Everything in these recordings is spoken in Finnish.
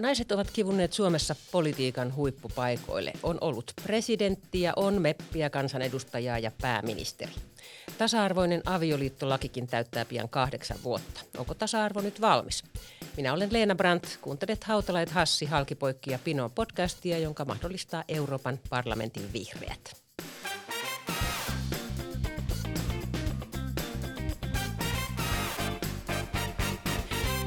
Naiset ovat kivunneet Suomessa politiikan huippupaikoille. On ollut presidenttiä, on meppiä, kansanedustajaa ja pääministeri. Tasa-arvoinen avioliittolakikin täyttää pian kahdeksan vuotta. Onko tasa-arvo nyt valmis? Minä olen Leena Brandt. Kuuntelet Hautalait Hassi, Halkipoikki ja Pino podcastia, jonka mahdollistaa Euroopan parlamentin vihreät.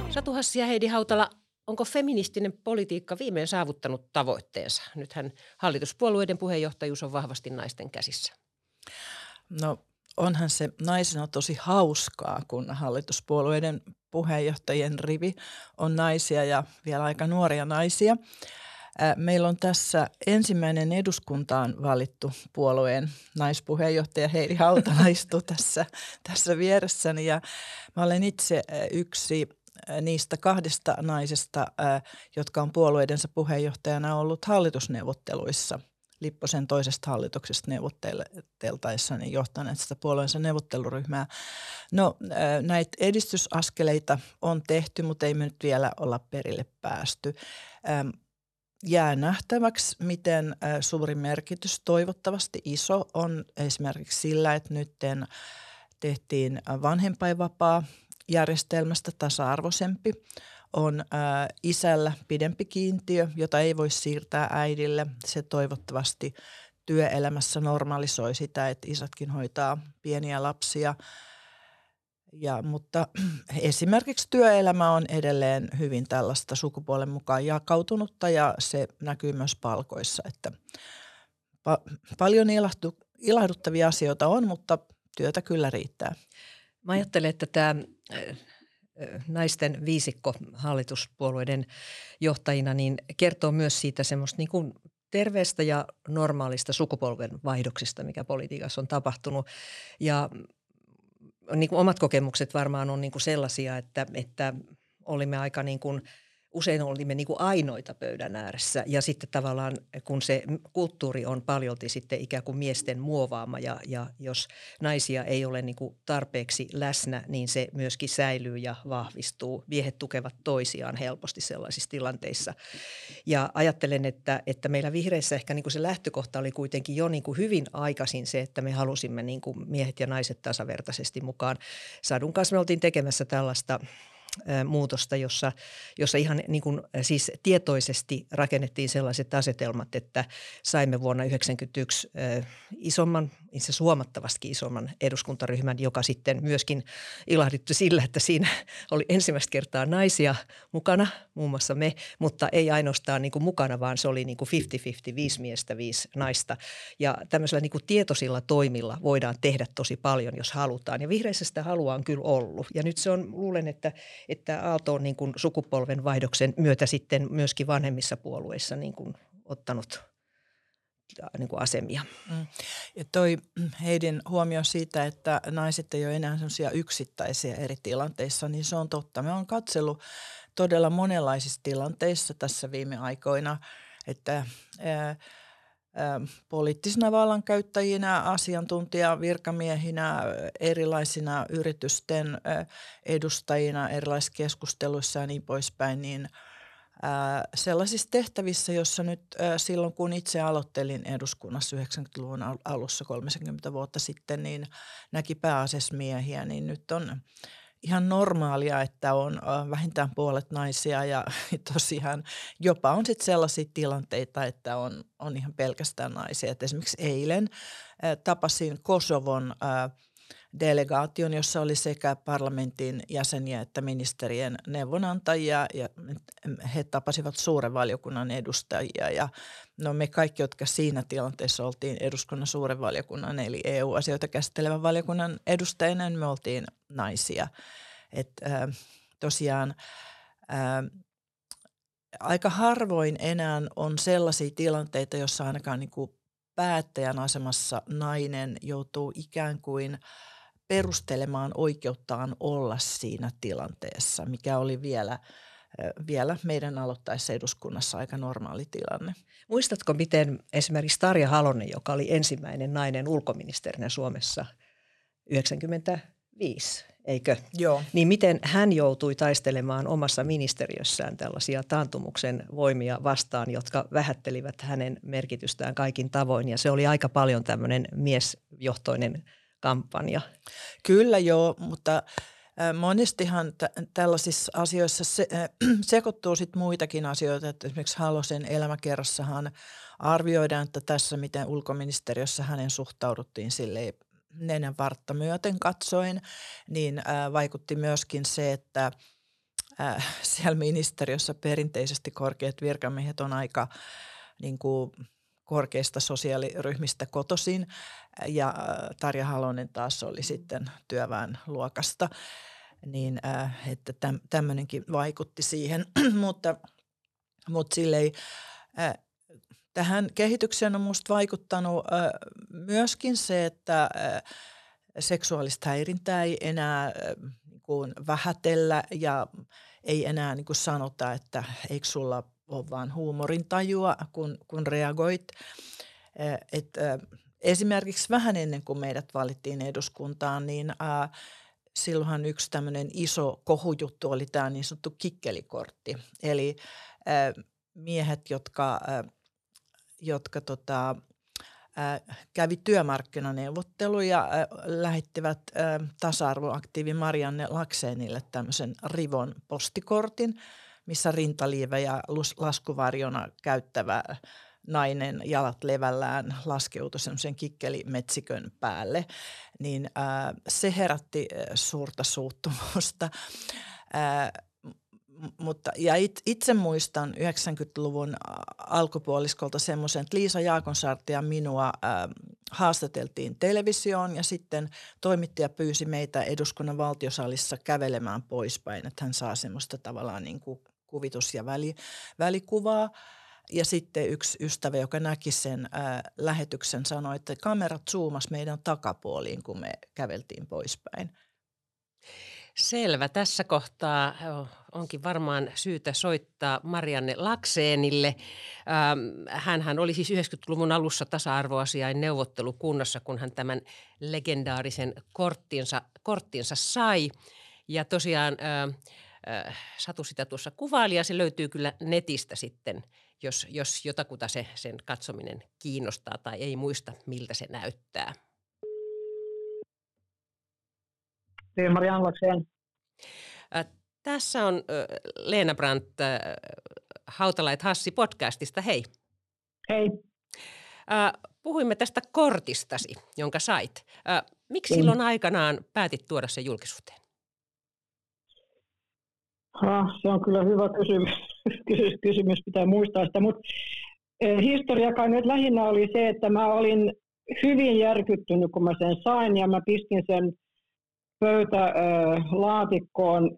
Satu Hassi ja Heidi Hautala, onko feministinen politiikka viimein saavuttanut tavoitteensa? Nythän hallituspuolueiden puheenjohtajuus on vahvasti naisten käsissä. No onhan se naisena tosi hauskaa, kun hallituspuolueiden puheenjohtajien rivi on naisia ja vielä aika nuoria naisia. Meillä on tässä ensimmäinen eduskuntaan valittu puolueen naispuheenjohtaja Heidi Hautala istuu tässä, tässä vieressäni ja mä olen itse yksi niistä kahdesta naisesta, jotka on puolueidensa puheenjohtajana ollut hallitusneuvotteluissa Lipposen toisesta hallituksesta neuvotteltaessa niin johtaneet sitä puolueensa neuvotteluryhmää. No näitä edistysaskeleita on tehty, mutta ei me nyt vielä olla perille päästy. Jää nähtäväksi, miten suuri merkitys, toivottavasti iso, on esimerkiksi sillä, että nyt tehtiin vanhempainvapaa järjestelmästä tasa-arvoisempi. On ää, isällä pidempi kiintiö, jota ei voi siirtää äidille. Se toivottavasti työelämässä normalisoi sitä, että isätkin hoitaa pieniä lapsia. Ja, mutta esimerkiksi työelämä on edelleen hyvin tällaista sukupuolen mukaan jakautunutta ja se näkyy myös palkoissa, että pa- paljon ilahtu, ilahduttavia asioita on, mutta työtä kyllä riittää. Mä ajattelen, että tämä naisten viisikko hallituspuolueiden johtajina niin kertoo myös siitä semmoista niin kuin terveestä ja normaalista sukupolven vaihdoksista, mikä politiikassa on tapahtunut. Ja niin kuin omat kokemukset varmaan on niin kuin sellaisia, että, että olimme aika niin kuin – usein olimme niin kuin ainoita pöydän ääressä ja sitten tavallaan kun se kulttuuri on paljolti sitten ikään kuin miesten muovaama ja, ja jos naisia ei ole niin kuin tarpeeksi läsnä, niin se myöskin säilyy ja vahvistuu. Miehet tukevat toisiaan helposti sellaisissa tilanteissa ja ajattelen, että, että meillä vihreissä ehkä niin kuin se lähtökohta oli kuitenkin jo niin kuin hyvin aikaisin se, että me halusimme niin kuin miehet ja naiset tasavertaisesti mukaan. Sadun kanssa me oltiin tekemässä tällaista – muutosta, jossa, jossa ihan niin kuin, siis tietoisesti rakennettiin sellaiset asetelmat, että saimme vuonna 1991 isomman, itse asiassa huomattavasti isomman eduskuntaryhmän, joka sitten myöskin ilahdittu sillä, että siinä oli ensimmäistä kertaa naisia mukana, muun muassa me, mutta ei ainoastaan niin kuin mukana, vaan se oli niin kuin 50-50, viisi miestä, viisi naista. Ja tämmöisillä niin kuin tietoisilla toimilla voidaan tehdä tosi paljon, jos halutaan. Ja vihreissä sitä halua on kyllä ollut. Ja nyt se on, luulen, että että Aalto on niin kuin sukupolven vaihdoksen myötä sitten myöskin vanhemmissa puolueissa niin kuin ottanut niin kuin asemia. Mm. Ja toi Heidin huomio siitä, että naiset ei ole enää sellaisia yksittäisiä eri tilanteissa, niin se on totta. Me on katsellut todella monenlaisissa tilanteissa tässä viime aikoina, että ää, poliittisina vallankäyttäjinä, asiantuntija, virkamiehinä, erilaisina yritysten edustajina erilaisissa keskusteluissa ja niin poispäin, niin sellaisissa tehtävissä, jossa nyt silloin kun itse aloittelin eduskunnassa 90-luvun alussa 30 vuotta sitten, niin näki pääasiassa miehiä, niin nyt on ihan normaalia, että on vähintään puolet naisia ja tosiaan jopa on sitten sellaisia tilanteita, että on, on ihan pelkästään naisia. Et esimerkiksi eilen tapasin Kosovon delegaation, jossa oli sekä parlamentin jäseniä että ministerien neuvonantajia ja he tapasivat suuren valiokunnan edustajia ja no me kaikki, jotka siinä tilanteessa oltiin eduskunnan suuren valiokunnan eli EU-asioita käsittelevän valiokunnan edustajina, niin me oltiin naisia. Että äh, tosiaan äh, aika harvoin enää on sellaisia tilanteita, jossa ainakaan niin kuin päättäjän asemassa nainen joutuu ikään kuin – perustelemaan oikeuttaan olla siinä tilanteessa, mikä oli vielä, vielä meidän aloittaessa eduskunnassa aika normaali tilanne. Muistatko, miten esimerkiksi Tarja Halonen, joka oli ensimmäinen nainen ulkoministerinä Suomessa 95, eikö? Joo. Niin miten hän joutui taistelemaan omassa ministeriössään tällaisia taantumuksen voimia vastaan, jotka vähättelivät hänen merkitystään kaikin tavoin. Ja se oli aika paljon tämmöinen miesjohtoinen kampanja. Kyllä joo, mutta Monestihan t- tällaisissa asioissa se, äh, sekoittuu sit muitakin asioita, että esimerkiksi Halosen elämäkerrassahan arvioidaan, että tässä miten ulkoministeriössä hänen suhtauduttiin sille nenän vartta myöten katsoen, niin äh, vaikutti myöskin se, että äh, siellä ministeriössä perinteisesti korkeat virkamiehet on aika niin kuin korkeista sosiaaliryhmistä kotosin ja äh, Tarja Halonen taas oli sitten työväen luokasta, niin äh, että tämmöinenkin vaikutti siihen, mutta, mutta silleen, äh, tähän kehitykseen on minusta vaikuttanut myöskin se, että seksuaalista häirintää ei enää niin kuin vähätellä ja ei enää niin kuin sanota, että eikö sulla ole vaan huumorintajua, kun, kun reagoit. Et, esimerkiksi vähän ennen kuin meidät valittiin eduskuntaan, niin ää, silloinhan yksi tämmöinen iso kohujuttu oli tämä niin sanottu kikkelikortti. Eli ää, miehet, jotka, ää, jotka tota, kävi työmarkkinaneuvotteluja, lähettivät tasa-arvoaktiivi Marianne Lakseenille tämmöisen rivon postikortin – missä rintaliive ja laskuvarjona käyttävä nainen jalat levällään laskeutui semmoisen kikkelimetsikön päälle, niin ää, se herätti suurta suuttumusta. Ää, mutta, ja it, itse muistan 90-luvun alkupuoliskolta semmoisen, että Liisa Jaakonsaarti ja minua ää, haastateltiin televisioon ja sitten toimittaja pyysi meitä eduskunnan valtiosalissa kävelemään poispäin, että hän saa semmoista tavallaan niin kuin kuvitus- ja väli, välikuvaa. Ja sitten yksi ystävä, joka näki sen ää, lähetyksen, sanoi, että kamerat zoomas meidän takapuoliin, kun me käveltiin poispäin. Selvä. Tässä kohtaa onkin varmaan syytä soittaa Marianne Lakseenille. Hänhän oli siis 90-luvun alussa tasa-arvoasiain neuvottelukunnassa, kun hän tämän legendaarisen korttinsa, korttinsa sai. Ja tosiaan äh, Satu sitä tuossa kuvaili ja se löytyy kyllä netistä sitten, jos, jos jotakuta se, sen katsominen kiinnostaa tai ei muista, miltä se näyttää. Anlakseen. Äh, tässä on äh, Leena Brandt äh, Hautalait Hassi podcastista. Hei. Hei. Äh, puhuimme tästä kortistasi, jonka sait. Äh, miksi mm. silloin aikanaan päätit tuoda sen julkisuuteen? Ha, se on kyllä hyvä kysymys. kysymys pitää muistaa sitä, mutta e, historiakaan nyt lähinnä oli se, että mä olin hyvin järkyttynyt, kun mä sen sain ja mä pistin sen pöytälaatikkoon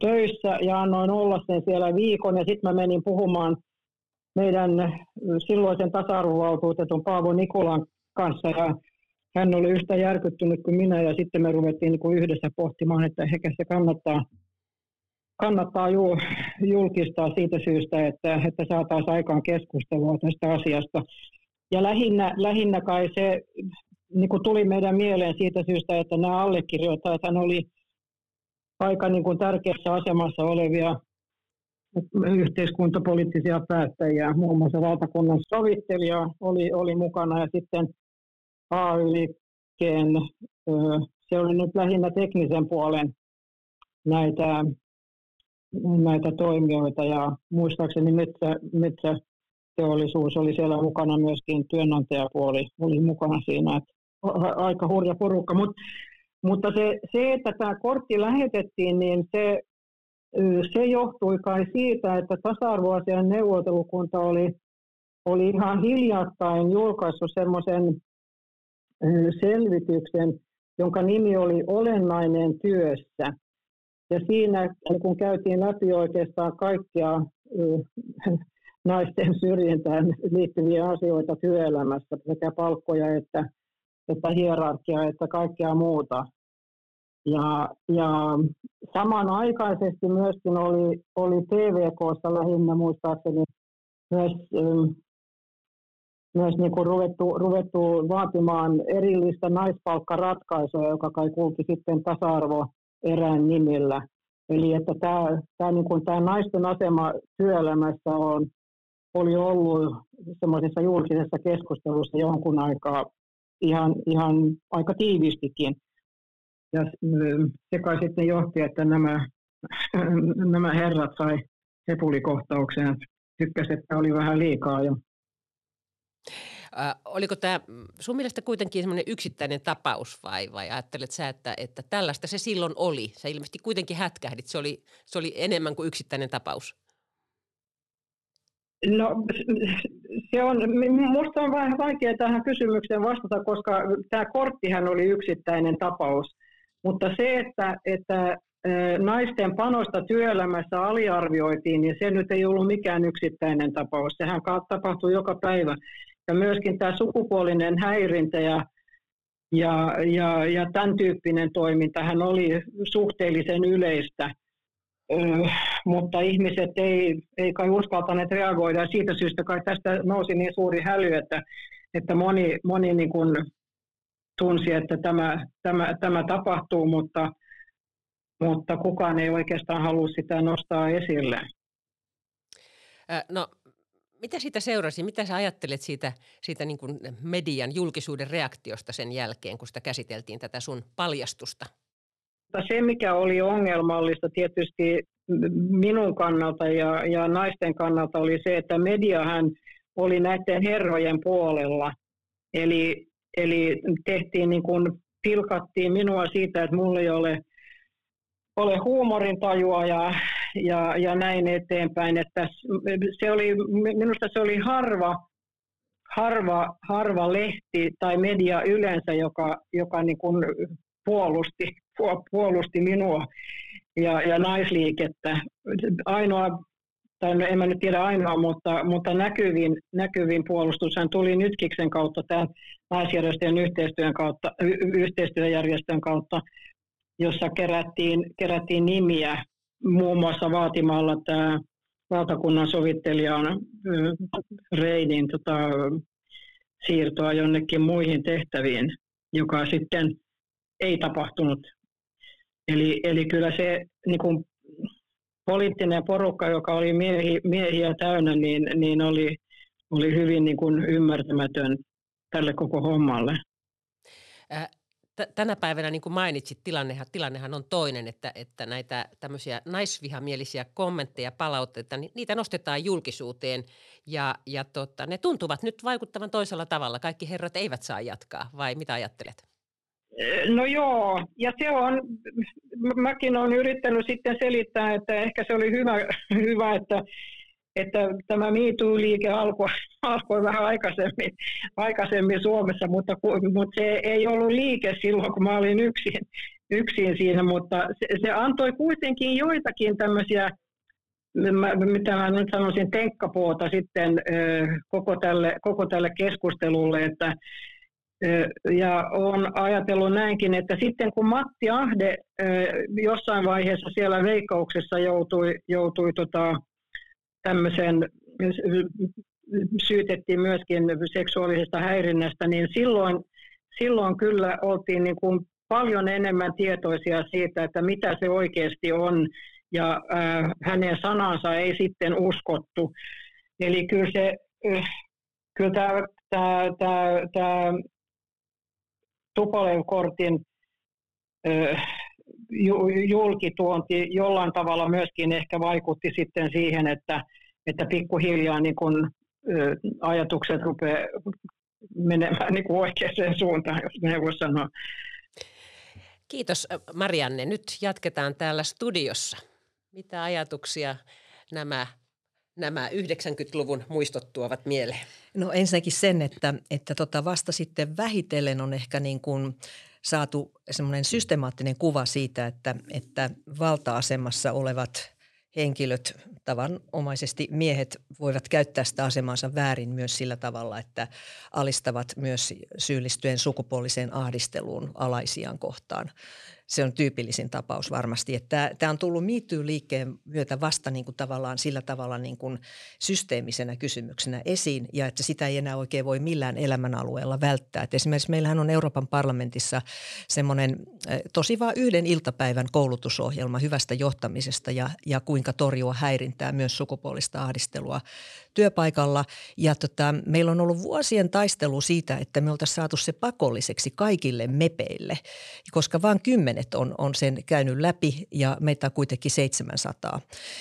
töissä ja annoin olla sen siellä viikon ja sitten mä menin puhumaan meidän silloisen tasa-arvovaltuutetun Paavo Nikulan kanssa ja hän oli yhtä järkyttynyt kuin minä ja sitten me ruvettiin niin kuin yhdessä pohtimaan, että ehkä se kannattaa kannattaa julkistaa siitä syystä, että, että saataisiin aikaan keskustelua tästä asiasta. Ja lähinnä, lähinnä kai se niin kuin tuli meidän mieleen siitä syystä, että nämä allekirjoittajat oli aika niin kuin tärkeässä asemassa olevia yhteiskuntapoliittisia päättäjiä, muun muassa valtakunnan sovittelija oli, oli mukana ja sitten AY-liikkeen, se oli nyt lähinnä teknisen puolen näitä näitä toimijoita ja muistaakseni metsä, metsäteollisuus oli siellä mukana myöskin, työnantajapuoli oli mukana siinä, että aika hurja porukka, Mut, mutta se, se, että tämä kortti lähetettiin, niin se, se johtui kai siitä, että tasa-arvoasian neuvottelukunta oli, oli ihan hiljattain julkaissut semmoisen selvityksen, jonka nimi oli Olennainen työssä. Ja siinä kun käytiin läpi oikeastaan kaikkia naisten syrjintään liittyviä asioita työelämässä, sekä palkkoja että, että hierarkiaa että kaikkea muuta. Ja, ja samanaikaisesti myöskin oli, oli TVKssa lähinnä muistaakseni myös, myös niin kuin ruvettu, ruvettu vaatimaan erillistä naispalkkaratkaisua, joka kai kulki sitten tasa-arvo erään nimillä. Eli että tämä, tämä, niin kuin tämä naisten asema työelämässä on, oli ollut semmoisessa julkisessa keskustelussa jonkun aikaa ihan, ihan aika tiivistikin. Ja se kai sitten johti, että nämä, nämä herrat sai sepulikohtauksen. Tykkäsi, että oli vähän liikaa jo. Äh, oliko tämä sun mielestä kuitenkin semmoinen yksittäinen tapaus vai, vai ajattelet sä, että, että tällaista se silloin oli? Sä ilmeisesti kuitenkin hätkähdit, se oli, se oli enemmän kuin yksittäinen tapaus. No se on, minusta on vähän vaikea tähän kysymykseen vastata, koska tämä korttihan oli yksittäinen tapaus. Mutta se, että, että naisten panosta työelämässä aliarvioitiin, niin se nyt ei ollut mikään yksittäinen tapaus. Sehän tapahtuu joka päivä. Ja myöskin tämä sukupuolinen häirintä ja, ja, ja, ja tämän tyyppinen toimintahan oli suhteellisen yleistä. Mutta ihmiset ei, ei kai uskaltaneet reagoida ja siitä syystä kai tästä nousi niin suuri häly, että, että moni, moni niin kuin tunsi, että tämä, tämä, tämä tapahtuu, mutta, mutta kukaan ei oikeastaan halua sitä nostaa esille. No mitä siitä seurasi? Mitä sä ajattelet siitä, siitä niin kuin median julkisuuden reaktiosta sen jälkeen, kun sitä käsiteltiin tätä sun paljastusta? Se, mikä oli ongelmallista tietysti minun kannalta ja, ja naisten kannalta oli se, että mediahan oli näiden herrojen puolella. Eli, eli tehtiin niin kuin, pilkattiin minua siitä, että mulla ei ole, ole huumorintajua ja, ja, ja näin eteenpäin. Että se oli, minusta se oli harva, harva, harva lehti tai media yleensä, joka, joka niin kuin puolusti, puolusti minua ja, ja naisliikettä. Ainoa, tai no en mä nyt tiedä ainoa, mutta, mutta näkyvin, näkyvin puolustushan tuli Nytkiksen kautta, tämän naisjärjestöjen yhteistyön kautta, yhteistyöjärjestön kautta, jossa kerättiin, kerättiin nimiä muun muassa vaatimalla tämä valtakunnan sovittelijan Reidin tota, siirtoa jonnekin muihin tehtäviin, joka sitten ei tapahtunut Eli, eli kyllä se niin kuin poliittinen porukka, joka oli miehi, miehiä täynnä, niin, niin oli, oli hyvin niin kuin ymmärtämätön tälle koko hommalle. Tänä päivänä, niin kuin mainitsit, tilannehan, tilannehan on toinen, että, että näitä tämmöisiä naisvihamielisiä kommentteja, palautteita, niin niitä nostetaan julkisuuteen ja, ja tota, ne tuntuvat nyt vaikuttavan toisella tavalla. Kaikki herrat eivät saa jatkaa, vai mitä ajattelet? No joo, ja se on, mäkin olen yrittänyt sitten selittää, että ehkä se oli hyvä, hyvä että, että tämä MeToo-liike alkoi, alkoi vähän aikaisemmin, aikaisemmin Suomessa, mutta, mutta se ei ollut liike silloin, kun mä olin yksin, yksin siinä, mutta se, se antoi kuitenkin joitakin tämmöisiä mitä mä nyt sanoisin, tenkkapuota sitten koko tälle, koko tälle keskustelulle, että ja olen ajatellut näinkin, että sitten kun Matti Ahde jossain vaiheessa siellä veikkauksessa joutui, joutui tota, tämmöisen, syytettiin myöskin seksuaalisesta häirinnästä, niin silloin, silloin kyllä oltiin niin kuin paljon enemmän tietoisia siitä, että mitä se oikeasti on, ja äh, hänen sanansa ei sitten uskottu. Eli kyllä se, kyllä tämä, tämä, tämä, tämä Tupolen kortin julkituonti jollain tavalla myöskin ehkä vaikutti sitten siihen, että, että pikkuhiljaa niin kun, ajatukset rupeaa menemään niin kuin oikeaan suuntaan, jos näin voi sanoa. Kiitos Marianne. Nyt jatketaan täällä studiossa. Mitä ajatuksia nämä nämä 90-luvun muistot tuovat mieleen? No ensinnäkin sen, että, että tota vasta sitten vähitellen on ehkä niin kuin saatu semmoinen systemaattinen kuva siitä, että, että valta-asemassa olevat henkilöt, tavanomaisesti miehet, voivat käyttää sitä asemansa väärin myös sillä tavalla, että alistavat myös syyllistyen sukupuoliseen ahdisteluun alaisiaan kohtaan. se on tyypillisin tapaus varmasti. Tämä on tullut MeToo-liikkeen myötä vasta niin kuin tavallaan sillä tavalla niin kuin systeemisenä kysymyksenä esiin ja että sitä ei enää oikein voi millään elämänalueella välttää. Et esimerkiksi meillähän on Euroopan parlamentissa semmoinen tosi vain yhden iltapäivän koulutusohjelma hyvästä johtamisesta ja, ja kuinka torjua häirintää myös sukupuolista ahdistelua työpaikalla. Ja tota, meillä on ollut vuosien taistelu siitä, että me oltaisiin saatu se pakolliseksi kaikille mepeille, koska vain kymmenet on, on sen käynyt läpi ja meitä on kuitenkin 700.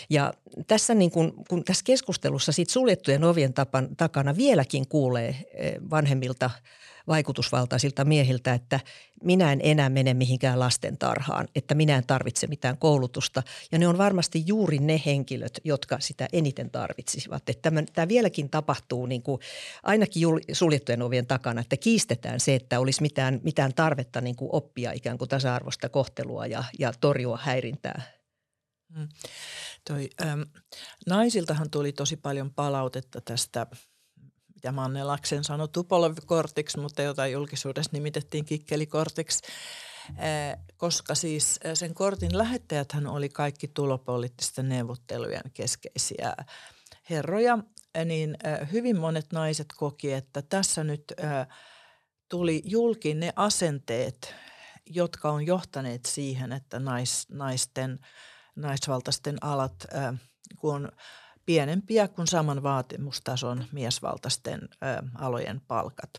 Ja tässä, niin kun, kun tässä keskustelussa siitä suljettujen ovien tapan, takana vieläkin kuulee eh, vanhemmilta – vaikutusvaltaisilta miehiltä, että minä en enää mene mihinkään lastentarhaan, että minä en tarvitse mitään koulutusta. Ja ne on varmasti juuri ne henkilöt, jotka sitä eniten tarvitsisivat. Että tämä, tämä vieläkin tapahtuu niin kuin ainakin suljettujen ovien takana, että kiistetään se, että olisi mitään, mitään tarvetta niin kuin oppia ikään kuin tasa-arvoista kohtelua ja, ja torjua häirintää. Hmm. Toi, ähm, naisiltahan tuli tosi paljon palautetta tästä – mitä Mannelaksen sanoi Tupolev-kortiksi, mutta jota julkisuudessa nimitettiin kikkelikortiksi, koska siis sen kortin lähettäjäthän oli kaikki tulopoliittisten neuvottelujen keskeisiä herroja, niin hyvin monet naiset koki, että tässä nyt tuli julki ne asenteet, jotka on johtaneet siihen, että nais, naisten, naisvaltaisten alat, kun pienempiä kuin saman vaatimustason miesvaltaisten ö, alojen palkat.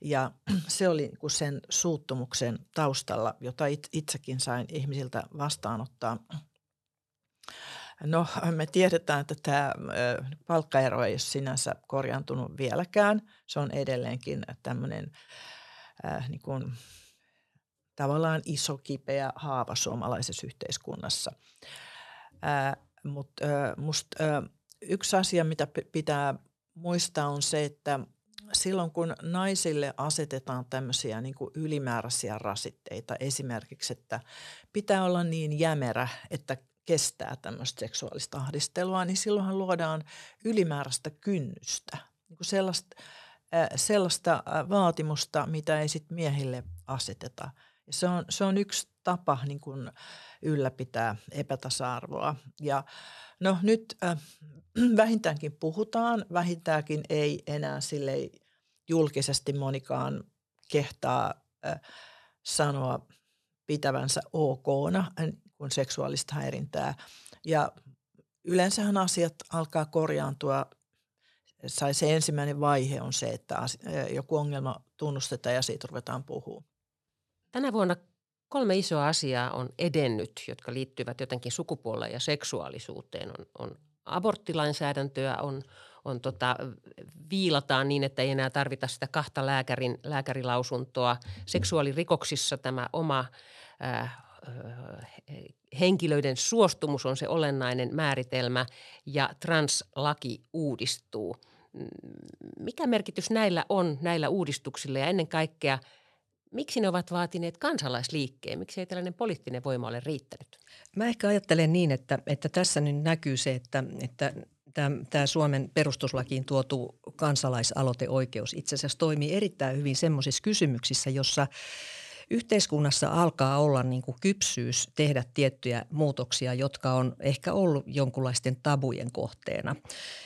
Ja se oli niin sen suuttumuksen taustalla, jota it, itsekin sain ihmisiltä vastaanottaa. No me tiedetään, että tämä palkkaero ei ole sinänsä korjaantunut vieläkään. Se on edelleenkin tämmöinen äh, niin kuin, tavallaan iso kipeä haava suomalaisessa yhteiskunnassa. Äh, mutta musta yksi asia, mitä pitää muistaa on se, että silloin kun naisille asetetaan tämmöisiä niin kuin ylimääräisiä rasitteita, esimerkiksi, että pitää olla niin jämerä, että kestää tämmöistä seksuaalista ahdistelua, niin silloinhan luodaan ylimääräistä kynnystä, niin kuin sellaista, sellaista vaatimusta, mitä ei sitten miehille aseteta. Ja se, on, se on yksi tapa niin kuin ylläpitää epätasa-arvoa. Ja no nyt äh, vähintäänkin puhutaan, vähintäänkin ei enää sille julkisesti monikaan kehtaa äh, sanoa pitävänsä okna kun seksuaalista häirintää. Ja yleensähän asiat alkaa korjaantua sai se ensimmäinen vaihe on se, että joku ongelma tunnustetaan ja siitä ruvetaan puhumaan. Tänä vuonna kolme isoa asiaa on edennyt, jotka liittyvät jotenkin sukupuoleen ja seksuaalisuuteen. On, on aborttilainsäädäntöä, on, on tota, viilataan niin, että ei enää tarvita sitä kahta lääkärin, lääkärilausuntoa. Seksuaalirikoksissa tämä oma äh, henkilöiden suostumus on se olennainen määritelmä ja translaki uudistuu. Mikä merkitys näillä on, näillä uudistuksilla ja ennen kaikkea – Miksi ne ovat vaatineet kansalaisliikkeen? Miksi ei tällainen poliittinen voima ole riittänyt? Mä ehkä ajattelen niin, että, että tässä nyt näkyy se, että, että tämä, Suomen perustuslakiin tuotu kansalaisaloiteoikeus itse asiassa toimii erittäin hyvin semmoisissa kysymyksissä, jossa yhteiskunnassa alkaa olla niin kuin kypsyys tehdä tiettyjä muutoksia, jotka on ehkä ollut jonkunlaisten tabujen kohteena,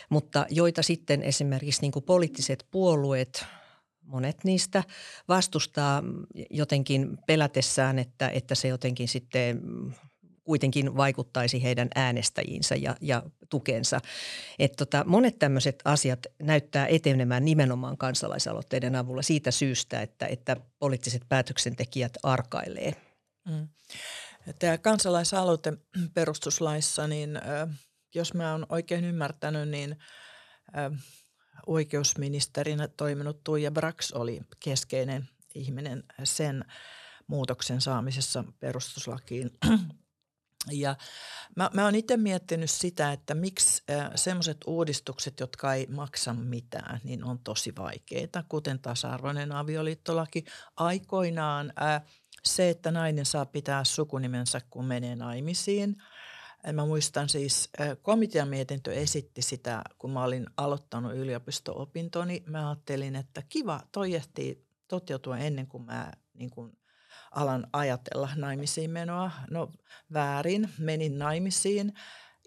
mutta joita sitten esimerkiksi niin kuin poliittiset puolueet – monet niistä vastustaa jotenkin pelätessään, että, että se jotenkin sitten kuitenkin vaikuttaisi heidän äänestäjiinsä ja, ja tukensa. Et tota, monet tämmöiset asiat näyttää etenemään nimenomaan kansalaisaloitteiden avulla siitä syystä, että, että poliittiset päätöksentekijät arkailee. Mm. Tämä kansalaisaloite perustuslaissa, niin jos mä oon oikein ymmärtänyt, niin oikeusministerinä toiminut Tuija Brax oli keskeinen ihminen sen muutoksen saamisessa perustuslakiin. Ja mä, mä oon itse miettinyt sitä, että miksi semmoiset uudistukset, jotka ei maksa mitään, niin on tosi vaikeita, kuten tasa-arvoinen avioliittolaki. Aikoinaan ää, se, että nainen saa pitää sukunimensä, kun menee naimisiin – Mä muistan siis, komitean mietintö esitti sitä, kun mä olin aloittanut yliopisto-opintoni. Mä ajattelin, että kiva, toi ehtii toteutua ennen kuin mä niin kuin alan ajatella naimisiin menoa. No väärin, menin naimisiin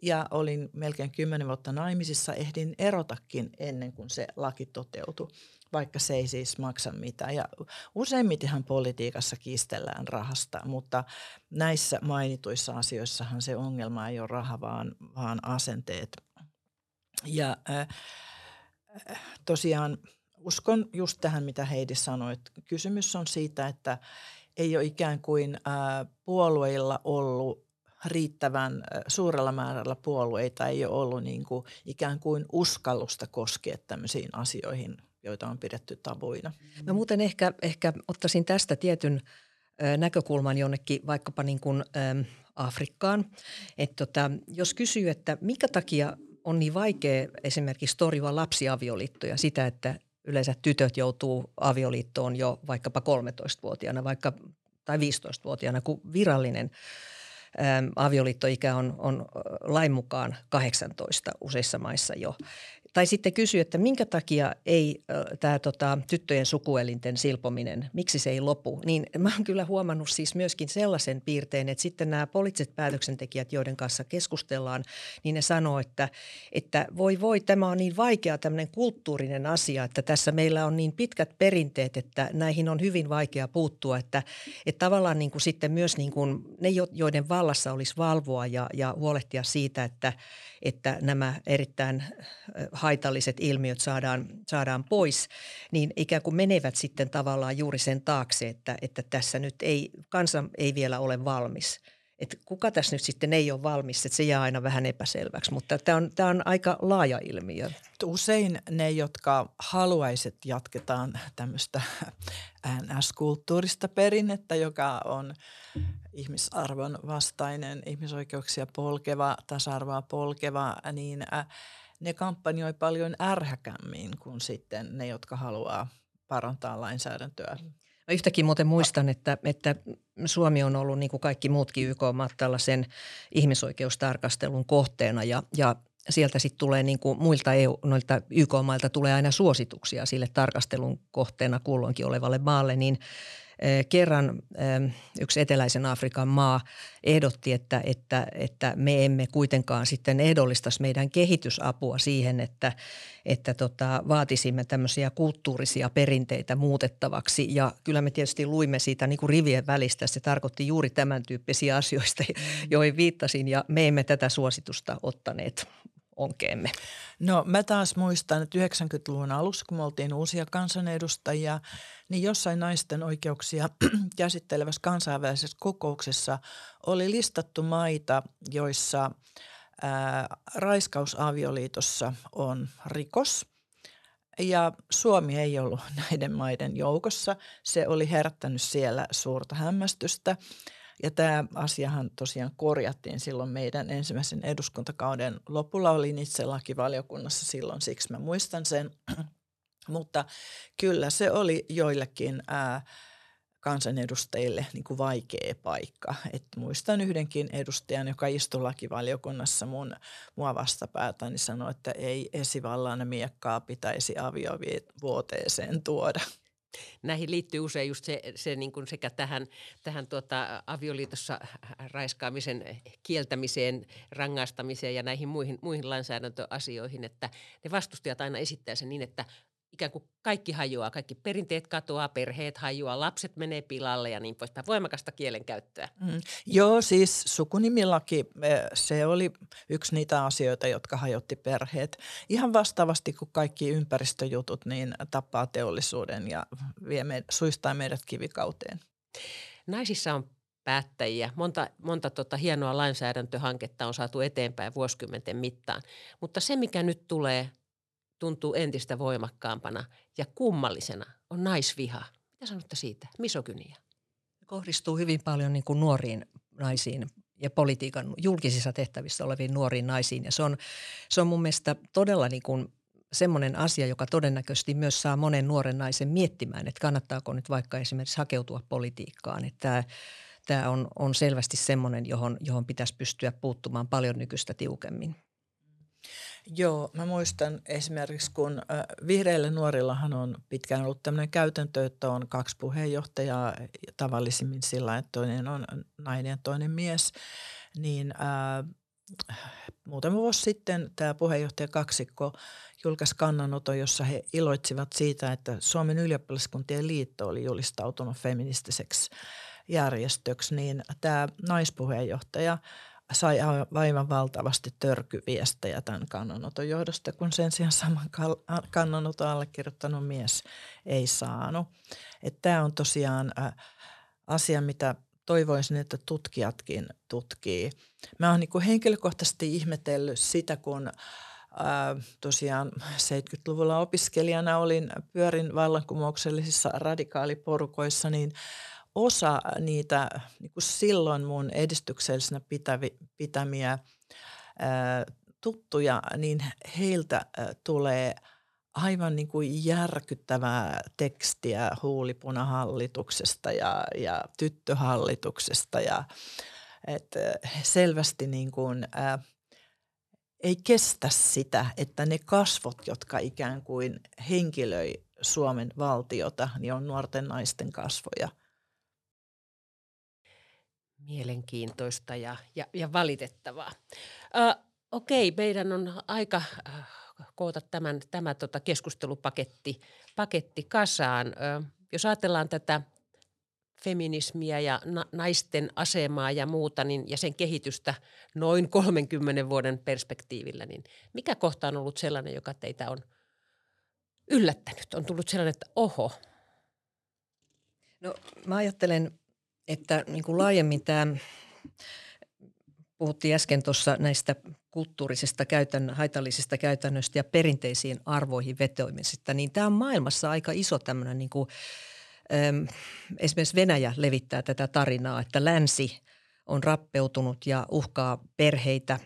ja olin melkein kymmenen vuotta naimisissa. Ehdin erotakin ennen kuin se laki toteutui, vaikka se ei siis maksa mitään. Ja useimmitenhan politiikassa kiistellään rahasta, mutta näissä mainituissa asioissahan se ongelma ei ole raha, vaan, vaan asenteet. Ja äh, tosiaan uskon just tähän, mitä Heidi sanoi. Että kysymys on siitä, että ei ole ikään kuin äh, puolueilla ollut riittävän suurella määrällä puolueita ei ole ollut niin kuin ikään kuin uskallusta koskea tämmöisiin asioihin, joita on pidetty tabuina. Mä muuten ehkä, ehkä ottaisin tästä tietyn näkökulman jonnekin vaikkapa niin kuin, Afrikkaan. Et tota, jos kysyy, että minkä takia on niin vaikea esimerkiksi torjua lapsiavioliittoja, sitä, että yleensä tytöt joutuu avioliittoon jo vaikkapa 13-vuotiaana vaikka, tai 15-vuotiaana, kun virallinen – avioliittoikä on, on lain mukaan 18 useissa maissa jo. Tai sitten kysyy, että minkä takia ei tämä tota, tyttöjen sukuelinten silpominen, miksi se ei lopu. Niin mä oon kyllä huomannut siis myöskin sellaisen piirteen, että sitten nämä poliittiset päätöksentekijät, joiden kanssa keskustellaan, niin ne sanoo, että, että voi voi, tämä on niin vaikea tämmöinen kulttuurinen asia, että tässä meillä on niin pitkät perinteet, että näihin on hyvin vaikea puuttua, että, että tavallaan niin kuin sitten myös niin kuin ne, joiden vallassa olisi valvoa ja, ja huolehtia siitä, että, että nämä erittäin haitalliset ilmiöt saadaan, saadaan pois, niin ikään kuin menevät sitten tavallaan juuri sen taakse, että, että tässä nyt ei, kansa ei vielä ole valmis – että kuka tässä nyt sitten ei ole valmis, että se jää aina vähän epäselväksi, mutta tämä on, tämä on aika laaja ilmiö. Usein ne, jotka haluaisit jatketaan tämmöistä NS-kulttuurista perinnettä, joka on ihmisarvon vastainen, ihmisoikeuksia polkeva, tasa-arvoa polkeva, niin ne kampanjoi paljon ärhäkämmin kuin sitten ne, jotka haluaa parantaa lainsäädäntöä. Mä yhtäkin muuten muistan, että, että Suomi on ollut niin kuin kaikki muutkin YK-maat tällaisen ihmisoikeustarkastelun kohteena ja, ja sieltä sitten tulee niin kuin muilta EU, noilta YK-mailta tulee aina suosituksia sille tarkastelun kohteena kulloinkin olevalle maalle, niin – kerran yksi eteläisen Afrikan maa ehdotti, että, että, että me emme kuitenkaan sitten ehdollistaisi meidän kehitysapua siihen, että, että tota, vaatisimme tämmöisiä kulttuurisia perinteitä muutettavaksi. Ja kyllä me tietysti luimme siitä niin kuin rivien välistä. Se tarkoitti juuri tämän tyyppisiä asioista, joihin viittasin ja me emme tätä suositusta ottaneet onkeemme? No mä taas muistan, että 90-luvun alussa, kun me oltiin uusia kansanedustajia, niin jossain naisten oikeuksia käsittelevässä kansainvälisessä kokouksessa oli listattu maita, joissa ää, raiskausavioliitossa on rikos – ja Suomi ei ollut näiden maiden joukossa. Se oli herättänyt siellä suurta hämmästystä. Ja tämä asiahan tosiaan korjattiin silloin meidän ensimmäisen eduskuntakauden lopulla. Olin itse lakivaliokunnassa silloin, siksi mä muistan sen. Mutta kyllä se oli joillekin ää, kansanedustajille niin kuin vaikea paikka. Et muistan yhdenkin edustajan, joka istui lakivaliokunnassa mun, mua vastapäätä, niin sanoi, että ei esivallan miekkaa pitäisi aviovuoteeseen tuoda näihin liittyy usein just se, se niin kuin sekä tähän, tähän tuota avioliitossa raiskaamisen kieltämiseen, rangaistamiseen ja näihin muihin, muihin lainsäädäntöasioihin, että ne vastustajat aina esittää sen niin, että ikään kuin kaikki hajoaa, kaikki perinteet katoaa, perheet hajoaa, lapset menee pilalle ja niin poispäin. Voimakasta kielenkäyttöä. Mm. Joo, siis sukunimilaki, se oli yksi niitä asioita, jotka hajotti perheet. Ihan vastaavasti kuin kaikki ympäristöjutut, niin tappaa teollisuuden ja vie me, suistaa meidät kivikauteen. Naisissa on päättäjiä. Monta, monta tota hienoa lainsäädäntöhanketta on saatu eteenpäin vuosikymmenten mittaan. Mutta se, mikä nyt tulee – tuntuu entistä voimakkaampana ja kummallisena on naisviha. Mitä sanotte siitä? Misogynia. Kohdistuu hyvin paljon niin kuin nuoriin naisiin ja politiikan julkisissa tehtävissä oleviin nuoriin naisiin. Ja se on, se on mun mielestä todella niin kuin semmoinen asia, joka todennäköisesti myös saa monen nuoren naisen miettimään, että kannattaako nyt vaikka esimerkiksi hakeutua politiikkaan. Että tämä, tämä on, on selvästi semmoinen, johon, johon pitäisi pystyä puuttumaan paljon nykyistä tiukemmin. Joo, mä muistan esimerkiksi, kun vihreillä nuorillahan on pitkään ollut tämmöinen käytäntö, että on kaksi puheenjohtajaa tavallisimmin sillä, että toinen on nainen ja toinen mies, niin ää, muutama vuosi sitten tämä puheenjohtaja kaksikko julkaisi kannanoton, jossa he iloitsivat siitä, että Suomen ylioppilaskuntien liitto oli julistautunut feministiseksi järjestöksi, niin tämä naispuheenjohtaja sai aivan valtavasti törkyviestejä tämän kannanoton johdosta, kun sen sijaan saman kannanoton allekirjoittanut mies ei saanut. Tämä on tosiaan asia, mitä toivoisin, että tutkijatkin tutkii. Mä oon niin henkilökohtaisesti ihmetellyt sitä, kun ää, tosiaan 70-luvulla opiskelijana olin, pyörin vallankumouksellisissa radikaaliporukoissa, niin osa niitä niin kuin silloin mun edistyksellisenä pitävi, pitämiä ää, tuttuja, niin heiltä ää, tulee aivan niin kuin järkyttävää tekstiä huulipunahallituksesta ja, ja tyttöhallituksesta ja että selvästi niin kuin, ää, ei kestä sitä, että ne kasvot, jotka ikään kuin henkilöi Suomen valtiota, niin on nuorten naisten kasvoja. Mielenkiintoista ja, ja, ja valitettavaa. Äh, okei, meidän on aika äh, koota tämän, tämä tota keskustelupaketti paketti kasaan. Äh, jos ajatellaan tätä feminismiä ja na- naisten asemaa ja muuta niin, ja sen kehitystä noin 30 vuoden perspektiivillä, niin mikä kohta on ollut sellainen, joka teitä on yllättänyt? On tullut sellainen, että oho. No mä ajattelen, että niin kuin laajemmin tämä, puhuttiin äsken tuossa näistä kulttuurisista käytän, haitallisista käytännöistä ja perinteisiin arvoihin vetoimisesta, niin tämä on maailmassa aika iso tämmöinen niin kuin – esimerkiksi Venäjä levittää tätä tarinaa, että länsi on rappeutunut ja uhkaa perheitä.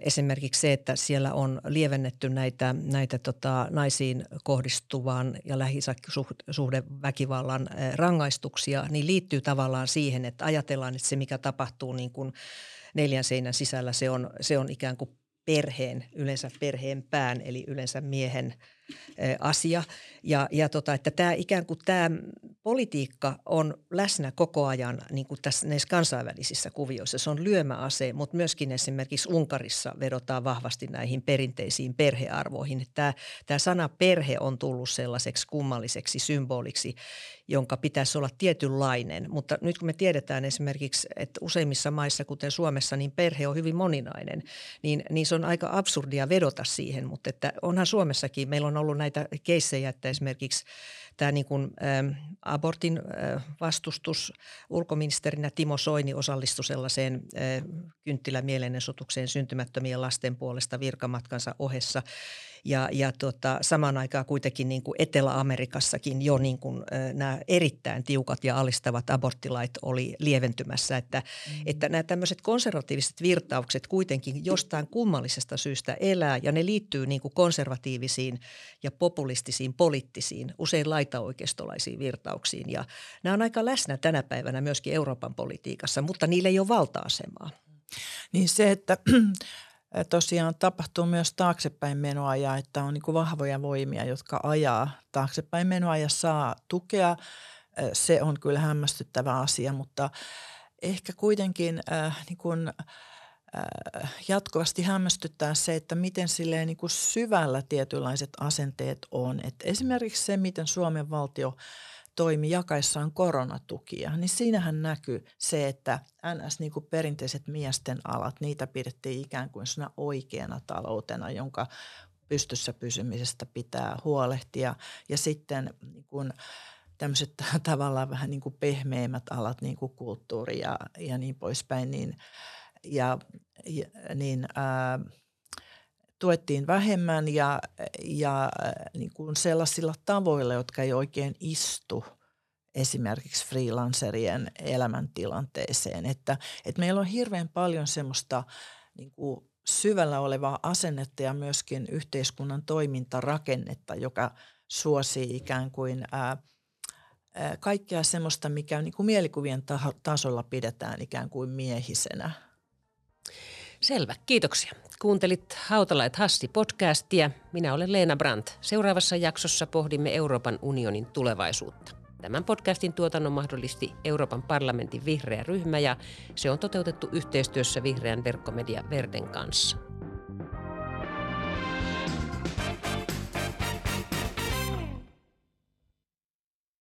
Esimerkiksi se, että siellä on lievennetty näitä, näitä tota, naisiin kohdistuvan ja lähisuhdeväkivallan rangaistuksia, niin liittyy tavallaan siihen, että ajatellaan, että se mikä tapahtuu niin kuin neljän seinän sisällä, se on, se on ikään kuin perheen, yleensä perheen pään, eli yleensä miehen – asia. Ja, ja tota, että tämä ikään kuin tämä politiikka on läsnä koko ajan niin kuin tässä näissä kansainvälisissä kuvioissa. Se on lyömäase, mutta myöskin esimerkiksi Unkarissa vedotaan vahvasti näihin perinteisiin perhearvoihin. Tämä, tämä sana perhe on tullut sellaiseksi kummalliseksi symboliksi, jonka pitäisi olla tietynlainen. Mutta nyt kun me tiedetään esimerkiksi, että useimmissa maissa, kuten Suomessa, niin perhe on hyvin moninainen, niin, niin se on aika absurdia vedota siihen. Mutta että onhan Suomessakin, meillä on ollut näitä keissejä, että esimerkiksi tämä niin kuin, ä, abortin ä, vastustus ulkoministerinä Timo Soini osallistui sellaiseen ä, kynttilämielenosoitukseen syntymättömien lasten puolesta virkamatkansa ohessa – ja, ja tota, samaan aikaan kuitenkin niin kuin Etelä-Amerikassakin jo niin kuin, nämä erittäin tiukat ja alistavat aborttilait oli lieventymässä. Että, mm. että nämä tämmöiset konservatiiviset virtaukset kuitenkin jostain kummallisesta syystä elää ja ne liittyy niin kuin konservatiivisiin ja populistisiin poliittisiin, usein laitaoikeistolaisiin virtauksiin. Ja nämä on aika läsnä tänä päivänä myöskin Euroopan politiikassa, mutta niillä ei ole valta-asemaa. Niin se, että tosiaan tapahtuu myös taaksepäin menoa ja että on niin vahvoja voimia, jotka ajaa taaksepäin menoa ja saa tukea. Se on kyllä hämmästyttävä asia, mutta ehkä kuitenkin äh, niin kuin, äh, jatkuvasti hämmästyttää se, että miten silleen niin kuin syvällä tietynlaiset asenteet on. Et esimerkiksi se, miten Suomen valtio – toimi jakaessaan koronatukia, niin siinähän näkyy se, että NS niin kuin perinteiset miesten alat, niitä pidettiin ikään kuin siinä oikeana taloutena, jonka pystyssä pysymisestä pitää huolehtia. Ja sitten niin kuin tämmöiset tavallaan vähän niin kuin pehmeimmät alat, niin kuin kulttuuri ja, ja niin poispäin, niin, ja, ja, niin ää, tuettiin vähemmän ja, ja äh, niin kuin sellaisilla tavoilla, jotka ei oikein istu esimerkiksi freelancerien elämäntilanteeseen. Että, että meillä on hirveän paljon semmoista niin kuin syvällä olevaa asennetta ja myöskin yhteiskunnan toimintarakennetta, joka suosii ikään kuin ää, ää, kaikkea semmoista, mikä niin kuin mielikuvien tasolla pidetään ikään kuin miehisenä – Selvä, kiitoksia. Kuuntelit Hautalait Hassi podcastia. Minä olen Leena Brandt. Seuraavassa jaksossa pohdimme Euroopan unionin tulevaisuutta. Tämän podcastin tuotannon mahdollisti Euroopan parlamentin vihreä ryhmä ja se on toteutettu yhteistyössä vihreän verkkomedia Verden kanssa.